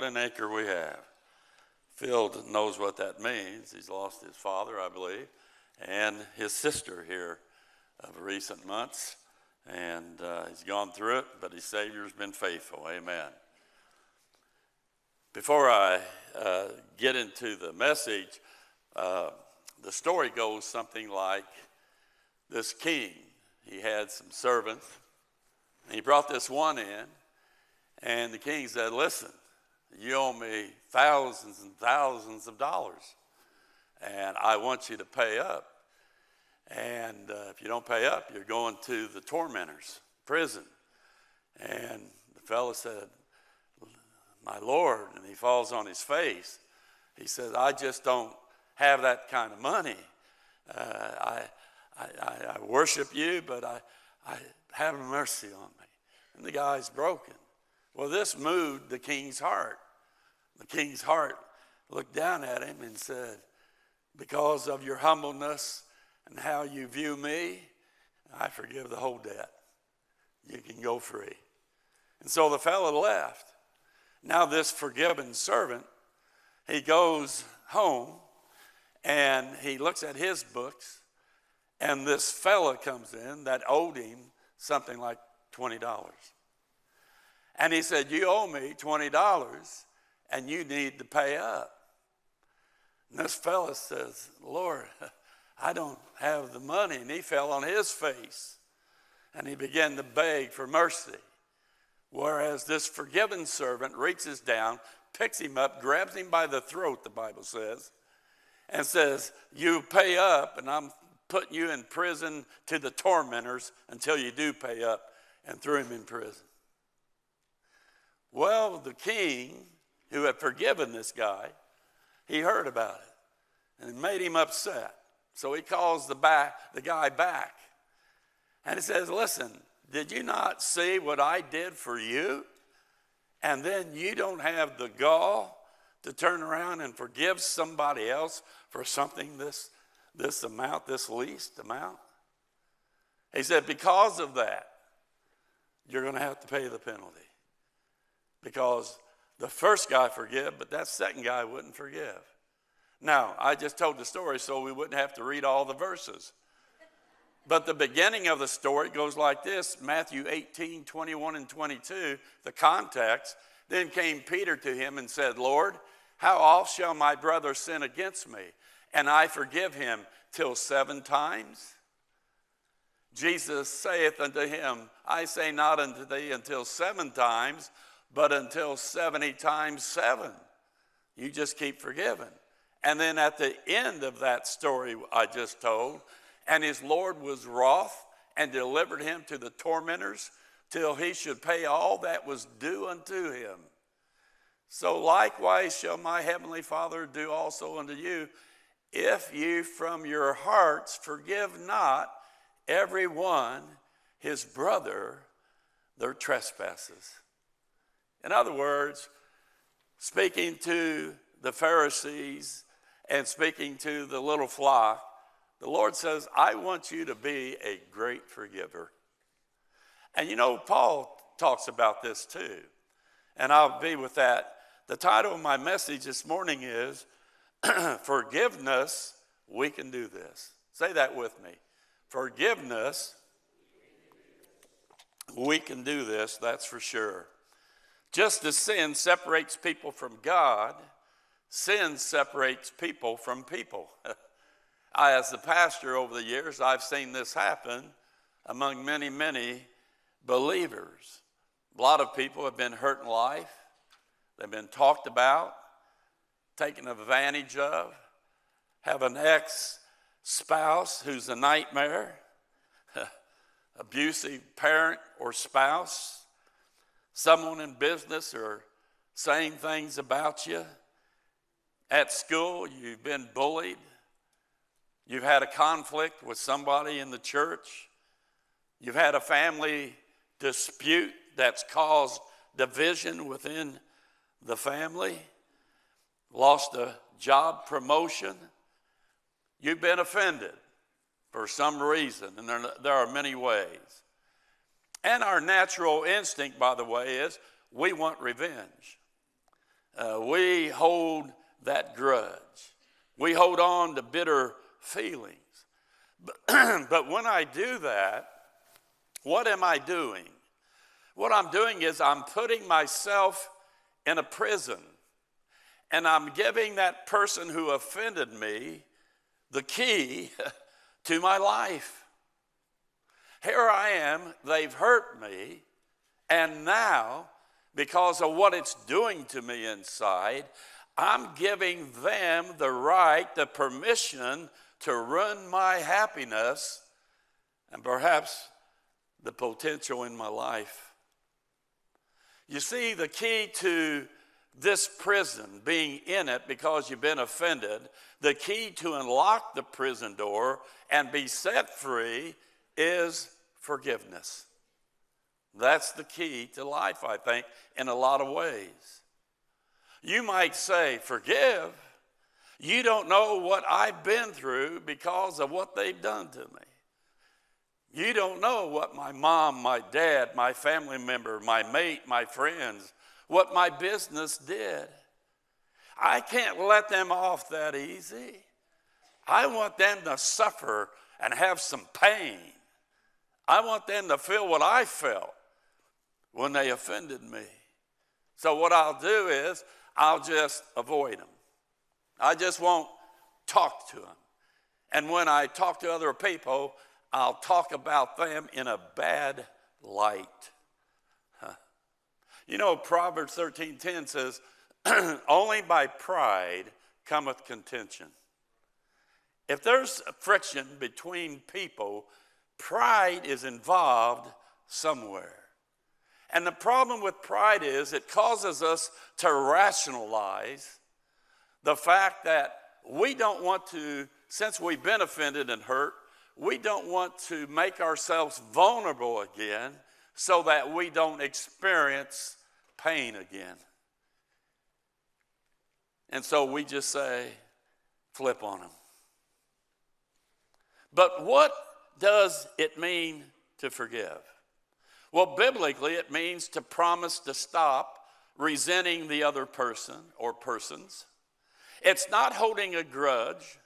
what an acre we have. Phil knows what that means. He's lost his father, I believe, and his sister here of recent months. And uh, he's gone through it, but his Savior's been faithful. Amen. Before I uh, get into the message, uh, the story goes something like this king, he had some servants, and he brought this one in, and the king said, Listen, you owe me thousands and thousands of dollars, and I want you to pay up. And uh, if you don't pay up, you're going to the tormentors, prison. And the fellow said, My Lord, and he falls on his face. He says, I just don't have that kind of money. Uh, I, I, I, worship you, but I, I have mercy on me. And the guy's broken. Well, this moved the king's heart. The king's heart looked down at him and said, Because of your humbleness and how you view me, I forgive the whole debt. You can go free. And so the fellow left. Now, this forgiven servant, he goes home and he looks at his books, and this fella comes in that owed him something like $20. And he said, You owe me $20 and you need to pay up. And this fella says, Lord, I don't have the money. And he fell on his face and he began to beg for mercy. Whereas this forgiven servant reaches down, picks him up, grabs him by the throat, the Bible says, and says, You pay up, and I'm putting you in prison to the tormentors until you do pay up, and threw him in prison. Well, the king, who had forgiven this guy, he heard about it and it made him upset. So he calls the, back, the guy back and he says, Listen, did you not see what I did for you? And then you don't have the gall to turn around and forgive somebody else for something this, this amount, this least amount? He said, Because of that, you're going to have to pay the penalty. Because the first guy forgave, but that second guy wouldn't forgive. Now, I just told the story so we wouldn't have to read all the verses. But the beginning of the story goes like this Matthew 18, 21, and 22, the context. Then came Peter to him and said, Lord, how oft shall my brother sin against me, and I forgive him till seven times? Jesus saith unto him, I say not unto thee until seven times, but until 70 times seven. You just keep forgiving. And then at the end of that story I just told, and his Lord was wroth and delivered him to the tormentors till he should pay all that was due unto him. So likewise shall my heavenly Father do also unto you, if you from your hearts forgive not every one his brother their trespasses. In other words, speaking to the Pharisees and speaking to the little flock, the Lord says, I want you to be a great forgiver. And you know, Paul talks about this too. And I'll be with that the title of my message this morning is Forgiveness, We Can Do This. Say that with me. Forgiveness, we can do this, that's for sure. Just as sin separates people from God, sin separates people from people. I, as the pastor over the years, I've seen this happen among many, many believers. A lot of people have been hurt in life. They've been talked about, taken advantage of, have an ex spouse who's a nightmare, abusive parent or spouse, someone in business or saying things about you. At school, you've been bullied. You've had a conflict with somebody in the church. You've had a family dispute that's caused division within the family, lost a job promotion, you've been offended for some reason, and there, there are many ways. And our natural instinct, by the way, is we want revenge. uh, we hold that grudge. We hold on to bitter feelings. But, but when I do that, what am I doing? What I'm doing is I'm putting myself in a prison and I'm giving that person who offended me the key to my life. Here I am, they've hurt me, and now, because of what it's doing to me inside, I'm giving them the right, the permission to ruin my happiness and perhaps the potential in my life. You see, the key to this prison, being in it because you've been offended, the key to unlock the prison door and be set free is forgiveness. That's the key to life, I think, in a lot of ways. You might say, Forgive. You don't know what I've been through because of what they've done to me. You don't know what my mom, my dad, my family member, my mate, my friends, what my business did. I can't let them off that easy. I want them to suffer and have some pain. I want them to feel what I felt when they offended me. So, what I'll do is, I'll just avoid them. I just won't talk to them. And when I talk to other people, I'll talk about them in a bad light. You know, Proverbs 13:10 says, "Only by pride cometh contention." If there's friction between people, pride is involved somewhere. And the problem with pride is it causes us to rationalize the fact that we don't want to, since we've been offended and hurt, we don't want to make ourselves vulnerable again so that we don't experience pain again. And so we just say, flip on them. But what does it mean to forgive? Well, biblically, it means to promise to stop resenting the other person or persons. It's not holding a grudge,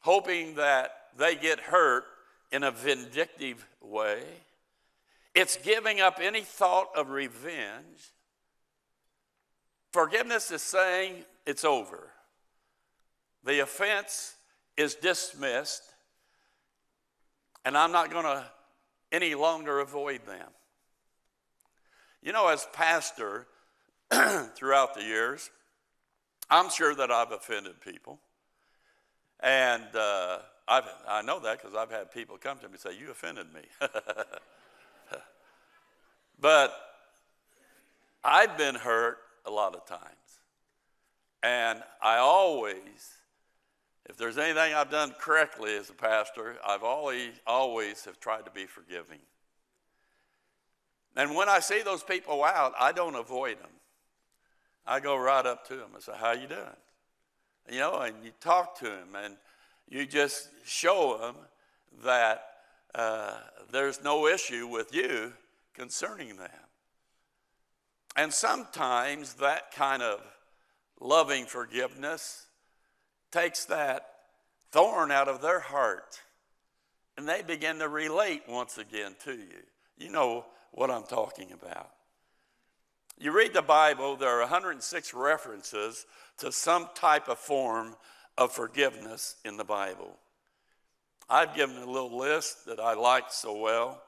hoping that they get hurt in a vindictive way. It's giving up any thought of revenge. Forgiveness is saying it's over. The offense is dismissed, and I'm not going to any longer avoid them. You know, as pastor throughout the years, I'm sure that I've offended people. And uh, I know that because I've had people come to me and say, You offended me. but I've been hurt a lot of times. And I always, if there's anything I've done correctly as a pastor, I've always, always have tried to be forgiving. And when I see those people out, I don't avoid them. I go right up to them and say, "How you doing?" You know, and you talk to them, and you just show them that uh, there's no issue with you concerning them. And sometimes that kind of loving forgiveness takes that thorn out of their heart and they begin to relate once again to you. You know what I'm talking about. You read the Bible, there are 106 references to some type of form of forgiveness in the Bible. I've given a little list that I like so well.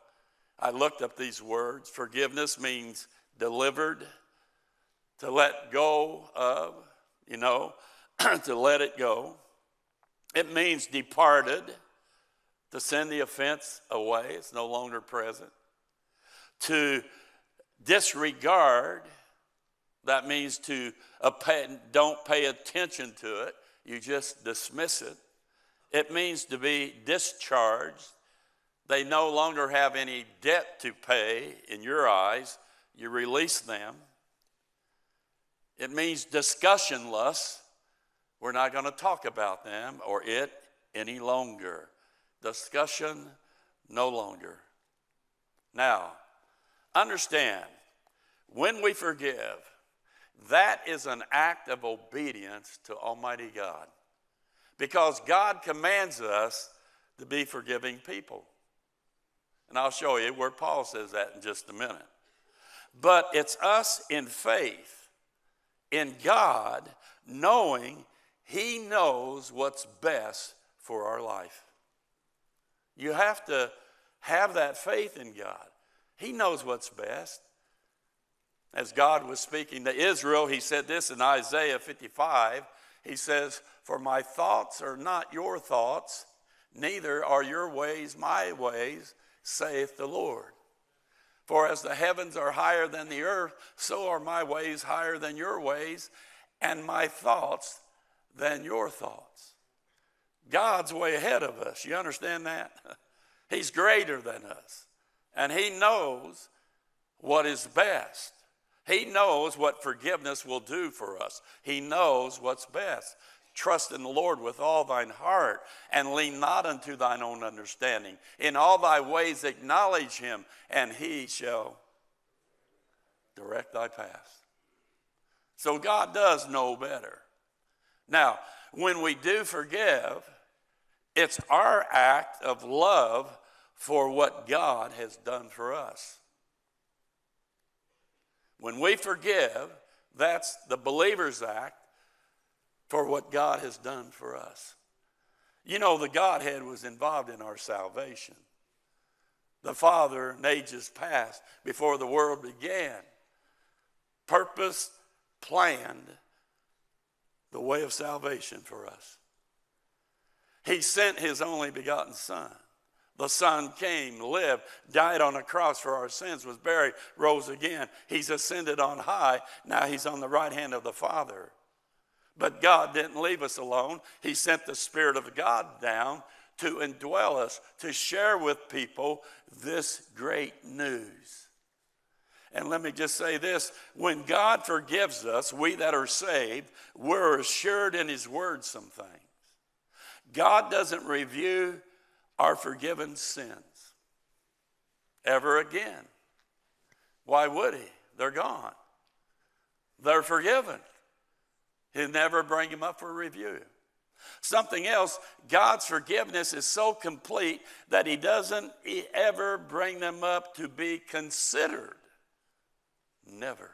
I looked up these words. Forgiveness means delivered, to let go of, you know, to let it go. It means departed, to send the offense away, it's no longer present. To disregard, that means to don't pay attention to it, you just dismiss it. It means to be discharged. They no longer have any debt to pay in your eyes, you release them. It means discussionless. We're not going to talk about them or it any longer. Discussion no longer. Now, understand when we forgive, that is an act of obedience to Almighty God. Because God commands us to be forgiving people. And I'll show you where Paul says that in just a minute. But it's us in faith, in God, knowing He knows what's best for our life. You have to have that faith in God. He knows what's best. As God was speaking to Israel, He said this in Isaiah 55. He says, For my thoughts are not your thoughts, neither are your ways my ways, saith the Lord. For as the heavens are higher than the earth, so are my ways higher than your ways, and my thoughts than your thoughts. God's way ahead of us. You understand that? He's greater than us, and He knows what is best. He knows what forgiveness will do for us. He knows what's best. Trust in the Lord with all thine heart and lean not unto thine own understanding. In all thy ways acknowledge him, and he shall direct thy path. So God does know better. Now, when we do forgive, it's our act of love for what God has done for us. When we forgive, that's the believer's act for what God has done for us. You know, the Godhead was involved in our salvation. The Father, in ages past, before the world began, purpose planned the way of salvation for us. He sent His only begotten Son. The Son came, lived, died on a cross for our sins, was buried, rose again. He's ascended on high. Now He's on the right hand of the Father. But God didn't leave us alone. He sent the Spirit of God down to indwell us, to share with people this great news. And let me just say this when God forgives us, we that are saved, we're assured in His Word some things. God doesn't review our forgiven sins ever again. Why would He? They're gone, they're forgiven. He'll never bring them up for review. Something else, God's forgiveness is so complete that He doesn't ever bring them up to be considered. Never.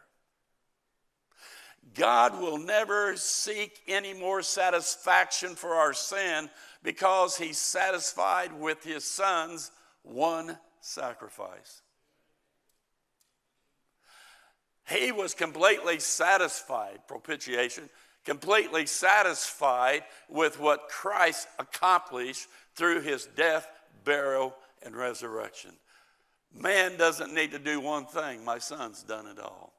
God will never seek any more satisfaction for our sin because He's satisfied with His Son's one sacrifice. He was completely satisfied, propitiation, completely satisfied with what Christ accomplished through his death, burial, and resurrection. Man doesn't need to do one thing, my son's done it all.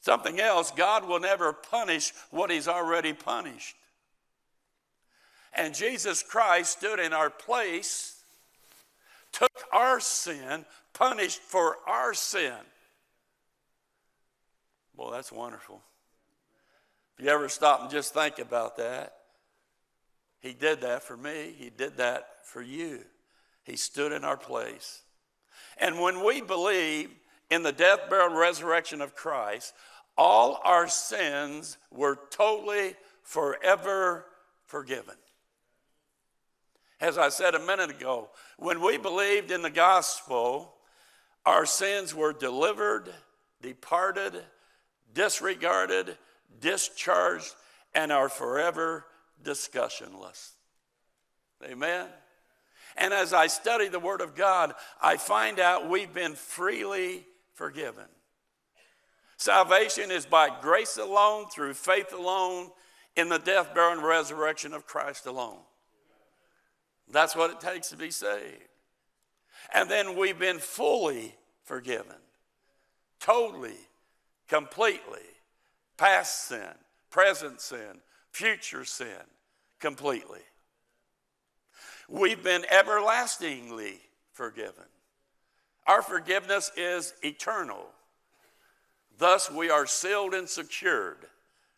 Something else, God will never punish what he's already punished. And Jesus Christ stood in our place, took our sin, punished for our sin. Well, that's wonderful. If you ever stop and just think about that, He did that for me, He did that for you. He stood in our place. And when we believe in the death, burial, and resurrection of Christ, all our sins were totally, forever forgiven. As I said a minute ago, when we believed in the gospel, our sins were delivered, departed, disregarded, discharged, and are forever discussionless. Amen. And as I study the Word of God, I find out we've been freely forgiven. Salvation is by grace alone, through faith alone, in the death, burial, and resurrection of Christ alone. That's what it takes to be saved. And then we've been fully forgiven, totally, completely past sin, present sin, future sin, completely. We've been everlastingly forgiven. Our forgiveness is eternal. Thus, we are sealed and secured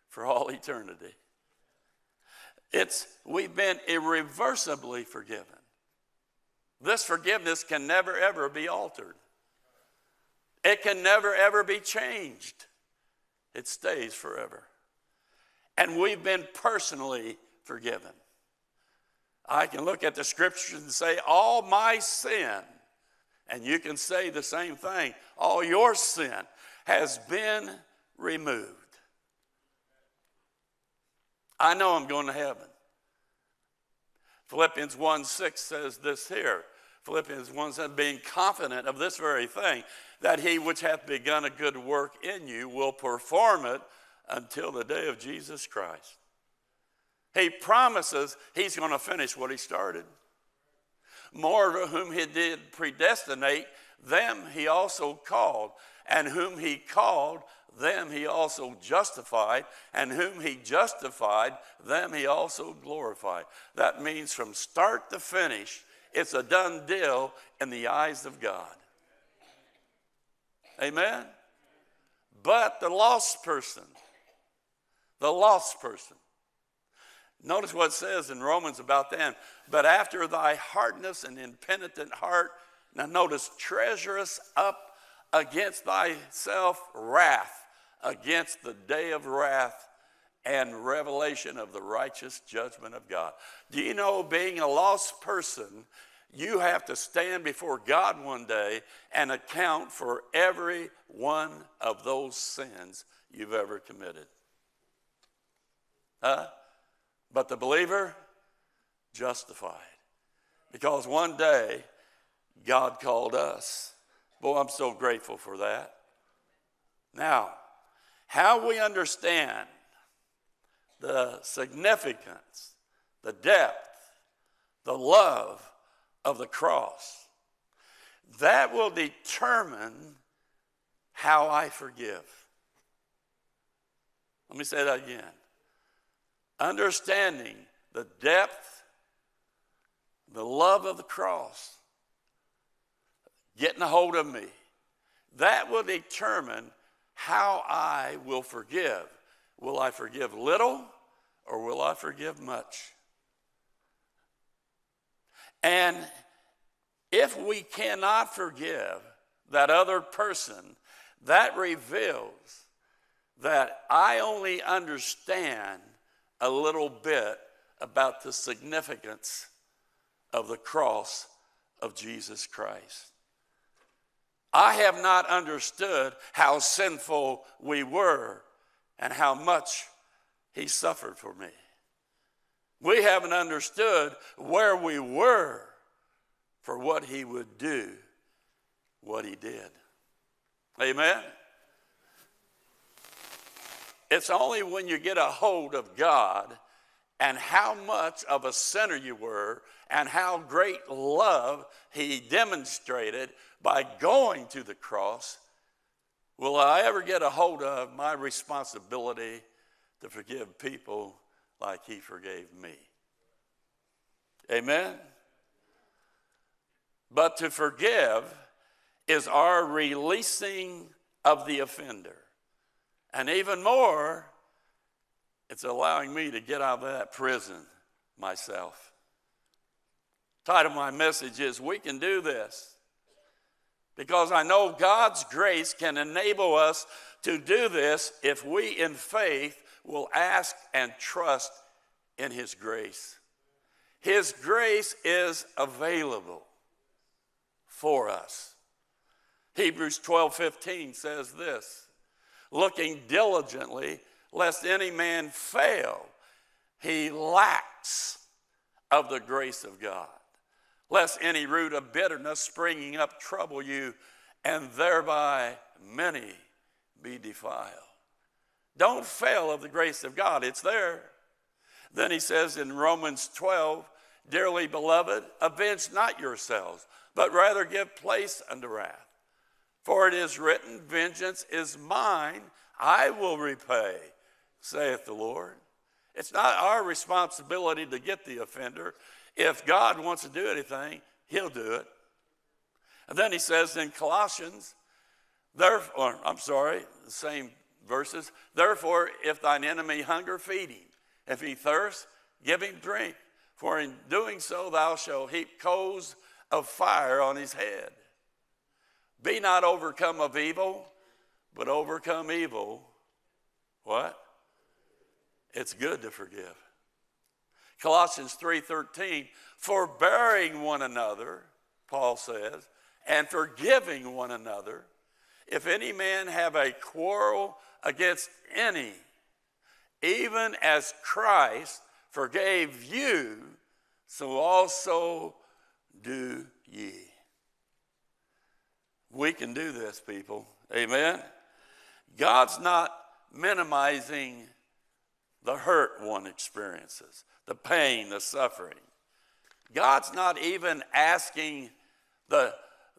for all eternity. It's, we've been irreversibly forgiven. This forgiveness can never, ever be altered, it can never, ever be changed. it stays forever. And we've been personally forgiven. I can look at the scriptures and say, All my sin, and you can say the same thing, all your sin has been removed. I know I'm going to heaven. Philippians 1 6 says this here. Philippians 1 says, being confident of this very thing, that he which hath begun a good work in you will perform it until the day of Jesus Christ. He promises he's going to finish what he started. More whom he did predestinate, them he also called. And whom he called, them he also justified. And whom he justified, them he also glorified. That means from start to finish, it's a done deal in the eyes of God. Amen? But the lost person, the lost person, notice what it says in Romans about them. But after thy hardness and impenitent heart, now notice, treasurest up against thyself wrath, against the day of wrath and revelation of the righteous judgment of God. Do you know, being a lost person, you have to stand before God one day and account for every one of those sins you've ever committed. Huh? But the believer, justified. Because one day, God called us. Boy, I'm so grateful for that. Now, how we understand the significance, the depth, the love of the cross. That will determine how I forgive. Let me say that again. Understanding the depth, the love of the cross, getting a hold of me, that will determine how I will forgive. Will I forgive little or will I forgive much? And if we cannot forgive that other person, that reveals that I only understand a little bit about the significance of the cross of Jesus Christ. I have not understood how sinful we were and how much He suffered for me. We haven't understood where we were for what He would do, what He did. Amen? It's only when you get a hold of God and how much of a sinner you were and how great love He demonstrated by going to the cross will I ever get a hold of my responsibility to forgive people like he forgave me. Amen? But to forgive is our releasing of the offender. And even more, it's allowing me to get out of that prison myself. Title of my message is We Can Do This. Because I know God's grace can enable us to do this if we, in faith, will ask and trust in His grace. His grace is available for us. Hebrews 12 15 says this looking diligently, lest any man fail, he lacks of the grace of God. Lest any root of bitterness springing up trouble you, and thereby many be defiled. Don't fail of the grace of God, it's there. Then he says in Romans 12, Dearly beloved, avenge not yourselves, but rather give place unto wrath. For it is written, Vengeance is mine, I will repay, saith the Lord. It's not our responsibility to get the offender. If God wants to do anything, he'll do it. And then he says in Colossians, therefore, I'm sorry, the same verses. Therefore, if thine enemy hunger, feed him. If he thirst, give him drink. For in doing so, thou shalt heap coals of fire on his head. Be not overcome of evil, but overcome evil What? It's good to forgive. Colossians 3:13, forbearing one another, Paul says, and forgiving one another, if any man have a quarrel against any, even as Christ forgave you, so also do ye. We can do this, people. Amen. God's not minimizing the hurt one experiences, the pain, the suffering. God's not even asking the,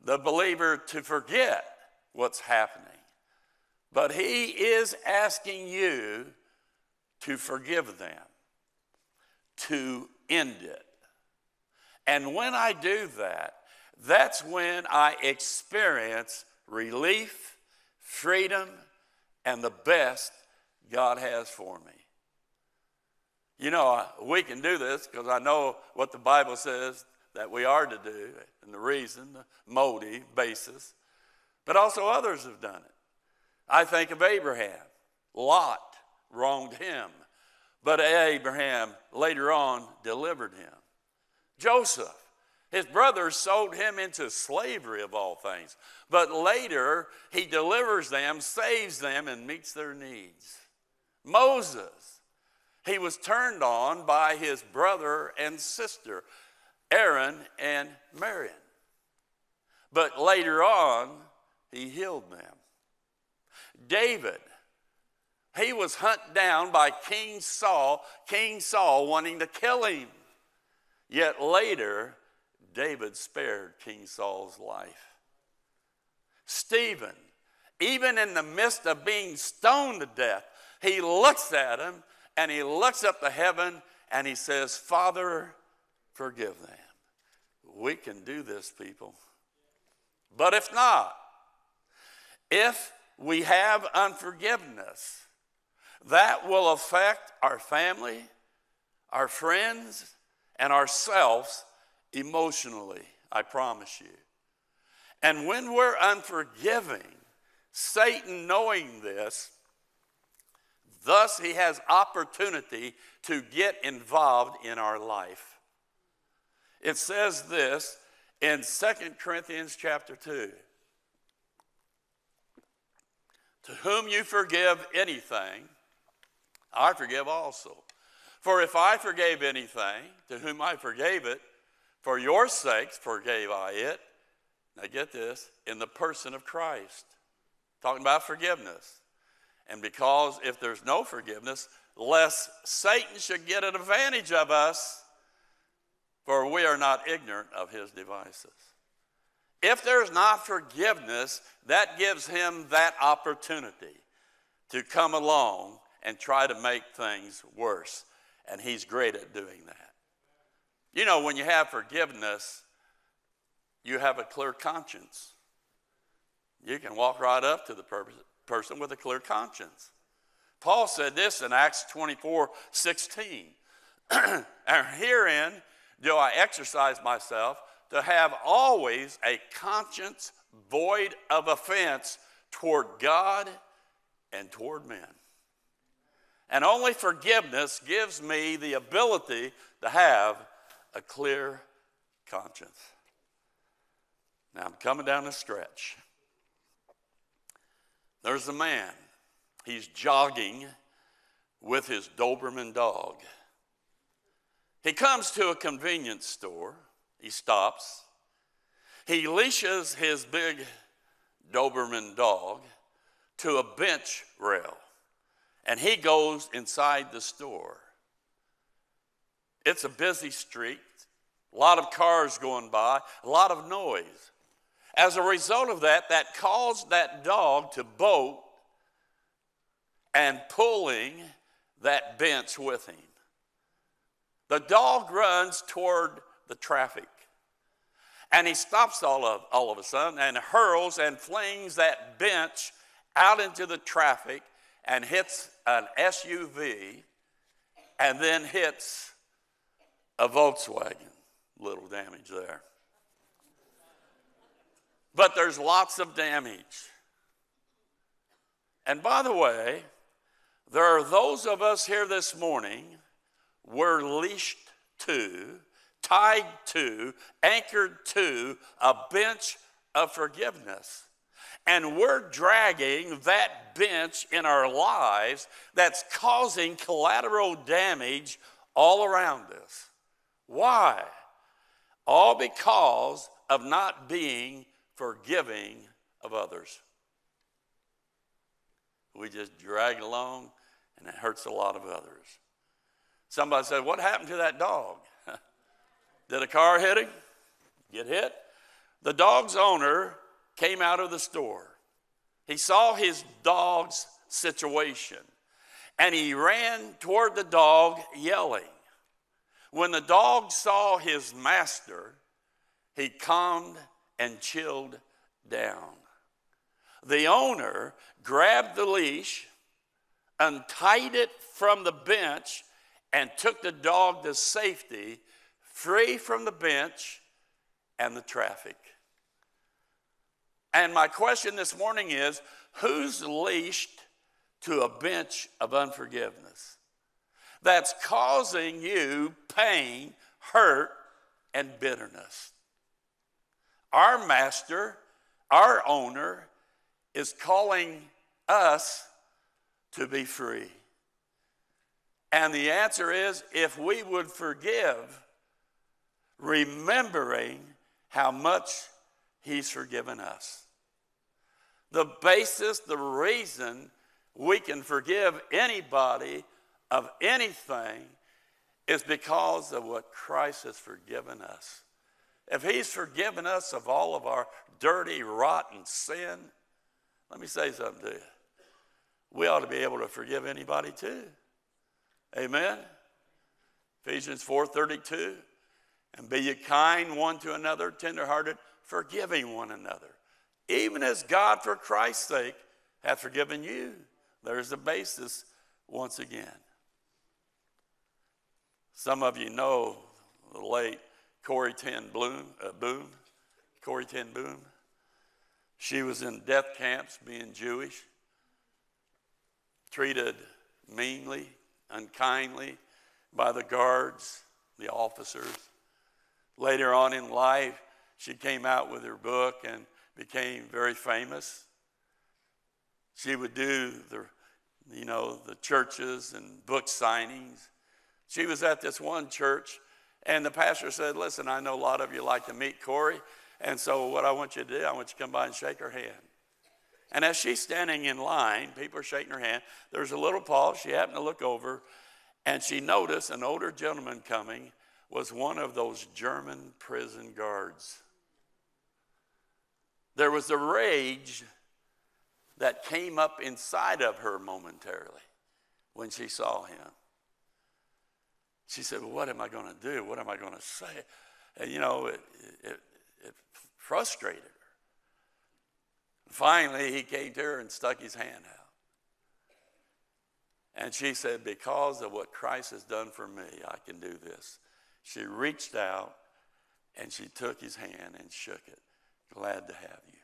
the believer to forget what's happening, but He is asking you to forgive them, to end it. And when I do that, that's when I experience relief, freedom, and the best God has for me. You know, we can do this because I know what the Bible says that we are to do and the reason, the motive, basis. But also others have done it. I think of Abraham. Lot wronged him, but Abraham later on delivered him. Joseph, his brothers sold him into slavery of all things, but later he delivers them, saves them, and meets their needs. Moses, he was turned on by his brother and sister, Aaron and Miriam. But later on, he healed them. David, he was hunted down by King Saul, King Saul wanting to kill him. Yet later, David spared King Saul's life. Stephen, even in the midst of being stoned to death, he looks at him and he looks up to heaven and he says, Father, forgive them. We can do this, people. But if not, if we have unforgiveness, that will affect our family, our friends, and ourselves emotionally, I promise you. And when we're unforgiving, Satan knowing this, thus he has opportunity to get involved in our life. It says this in 2 Corinthians chapter 2. To whom you forgive anything, I forgive also. For if I forgave anything, to whom I forgave it, for your sakes forgave I it. Now get this, in the person of Christ. Talking about forgiveness. And because if there's no forgiveness, lest Satan should get an advantage of us, for we are not ignorant of his devices. If there's not forgiveness, that gives him that opportunity to come along and try to make things worse. And he's great at doing that. You know, when you have forgiveness, you have a clear conscience. You can walk right up to the person with a clear conscience. Paul said this in Acts 24 16. and herein do I exercise myself to have always a conscience void of offense toward God and toward men. And only forgiveness gives me the ability to have a clear conscience. Now I'm coming down the stretch. There's a man, he's jogging with his Doberman dog. He comes to a convenience store, he stops, he leashes his big Doberman dog to a bench rail, and he goes inside the store. It's a busy street, a lot of cars going by, a lot of noise. As a result of that, that caused that dog to bolt and pulling that bench with him. The dog runs toward the traffic. And he stops all of, all of a sudden and hurls and flings that bench out into the traffic and hits an SUV and then hits a Volkswagen. Little damage there. But there's lots of damage. And by the way, There are those of us here this morning, we're leashed to, tied to, anchored to a bench of forgiveness. And we're dragging that bench in our lives that's causing collateral damage all around us. Why? All because of not being forgiving of others. We just drag along and it hurts a lot of others. Somebody said, What happened to that dog? Did a car hit him? Get hit? The dog's owner came out of the store. He saw his dog's situation and he ran toward the dog yelling. When the dog saw his master, he calmed and chilled down. The owner grabbed the leash, untied it from the bench, and took the dog to safety, free from the bench and the traffic. And my question this morning is who's leashed to a bench of unforgiveness that's causing you pain, hurt, and bitterness? Our master, our owner, is calling us to be free. And the answer is if we would forgive, remembering how much He's forgiven us. The basis, the reason we can forgive anybody of anything is because of what Christ has forgiven us. If He's forgiven us of all of our dirty, rotten sin, let me say something to you. We ought to be able to forgive anybody too. Amen. Ephesians 4:32. And be ye kind one to another, tenderhearted, forgiving one another. Even as God, for Christ's sake, hath forgiven you. There's the basis once again. Some of you know the late Corrie ten Bloom, uh, Boom, Corrie ten Boom. She was in death camps being Jewish, treated meanly, unkindly by the guards, the officers. Later on in life, she came out with her book and became very famous. She would do the, you know, the churches and book signings. She was at this one church, and the pastor said, Listen, I know a lot of you like to meet Corrie, And so, what I want you to do, I want you to come by and shake her hand. And as she's standing in line, people are shaking her hand. There's a little pause. She happened to look over, and she noticed an older gentleman coming was one of those German prison guards. There was a rage that came up inside of her momentarily when she saw him. She said, well, What am I going to do? What am I going to say? And you know, it, it, it frustrated her. Finally, he came to her and stuck his hand out. And she said, Because of what Christ has done for me, I can do this. She reached out and she took his hand and shook it. Glad to have you.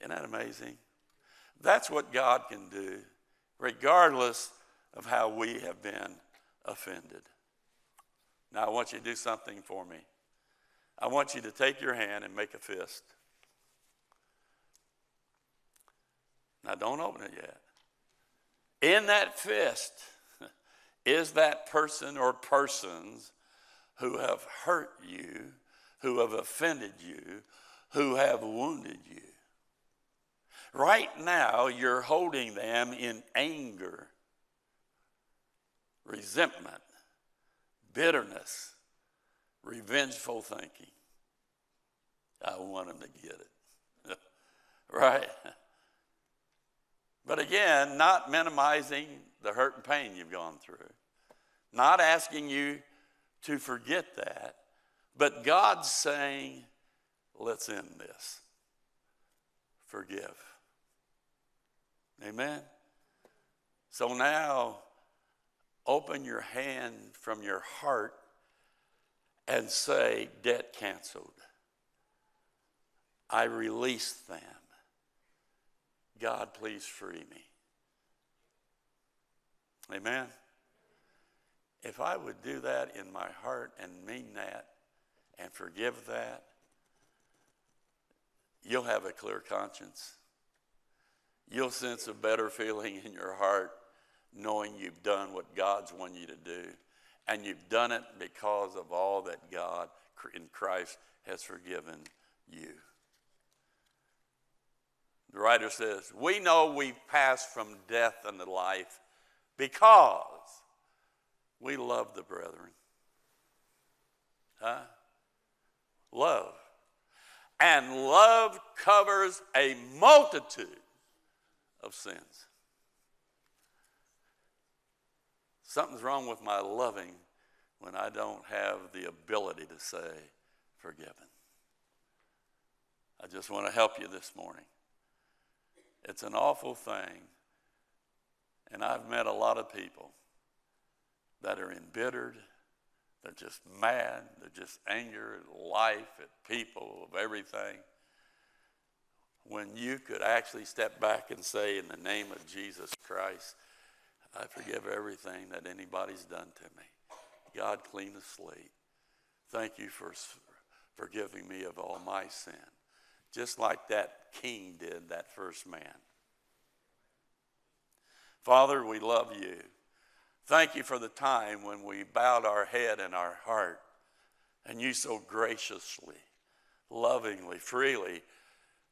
Isn't that amazing? That's what God can do, regardless of how we have been offended. Now, I want you to do something for me. I want you to take your hand and make a fist. Now, don't open it yet. In that fist is that person or persons who have hurt you, who have offended you, who have wounded you. Right now, you're holding them in anger, resentment, bitterness, revengeful thinking. I want them to get it. right? But again, not minimizing the hurt and pain you've gone through, not asking you to forget that, but God's saying, let's end this. Forgive. Amen? So now, open your hand from your heart and say, Debt canceled. I release them. God, please free me. Amen. If I would do that in my heart and mean that and forgive that, you'll have a clear conscience. You'll sense a better feeling in your heart knowing you've done what God's wanted you to do. And you've done it because of all that God in Christ has forgiven you. The writer says, We know we've passed from death unto life because we love the brethren. Huh? Love. And love covers a multitude of sins. Something's wrong with my loving when I don't have the ability to say, forgiven. I just want to help you this morning. It's an awful thing. And I've met a lot of people that are embittered, they're just mad, they're just angry at life, at people, of everything. When you could actually step back and say, in the name of Jesus Christ, I forgive everything that anybody's done to me. God, clean the slate. Thank you for forgiving me of all my sin. Just like that king did, that first man. Father, we love you. Thank you for the time when we bowed our head and our heart, and you so graciously, lovingly, freely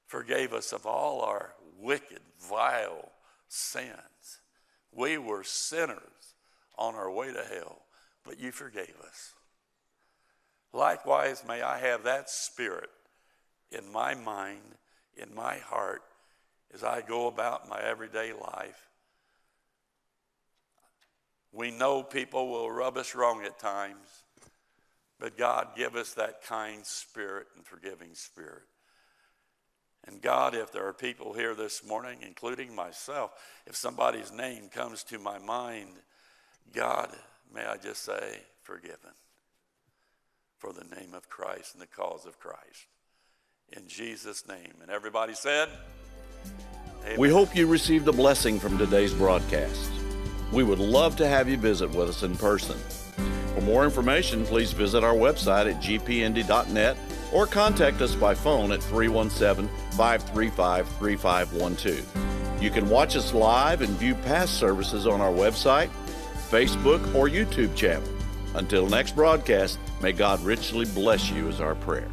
forgave us of all our wicked, vile sins. We were sinners on our way to hell, but you forgave us. Likewise, may I have that spirit in my mind, in my heart, as I go about my everyday life we know people will rub us wrong at times, but God, give us that kind spirit and forgiving spirit. And God, if there are people here this morning, including myself, if somebody's name comes to my mind, God, may I just say, forgiven for the name of Christ and the cause of Christ. In Jesus' name. And everybody said, Amen. We hope you received a blessing from today's broadcast. We would love to have you visit with us in person. For more information, please visit our website at gpindy.net or contact us by phone at 317 535 3512. You can watch us live and view past services on our website, Facebook, or YouTube channel. Until next broadcast, may God richly bless you, is our prayer.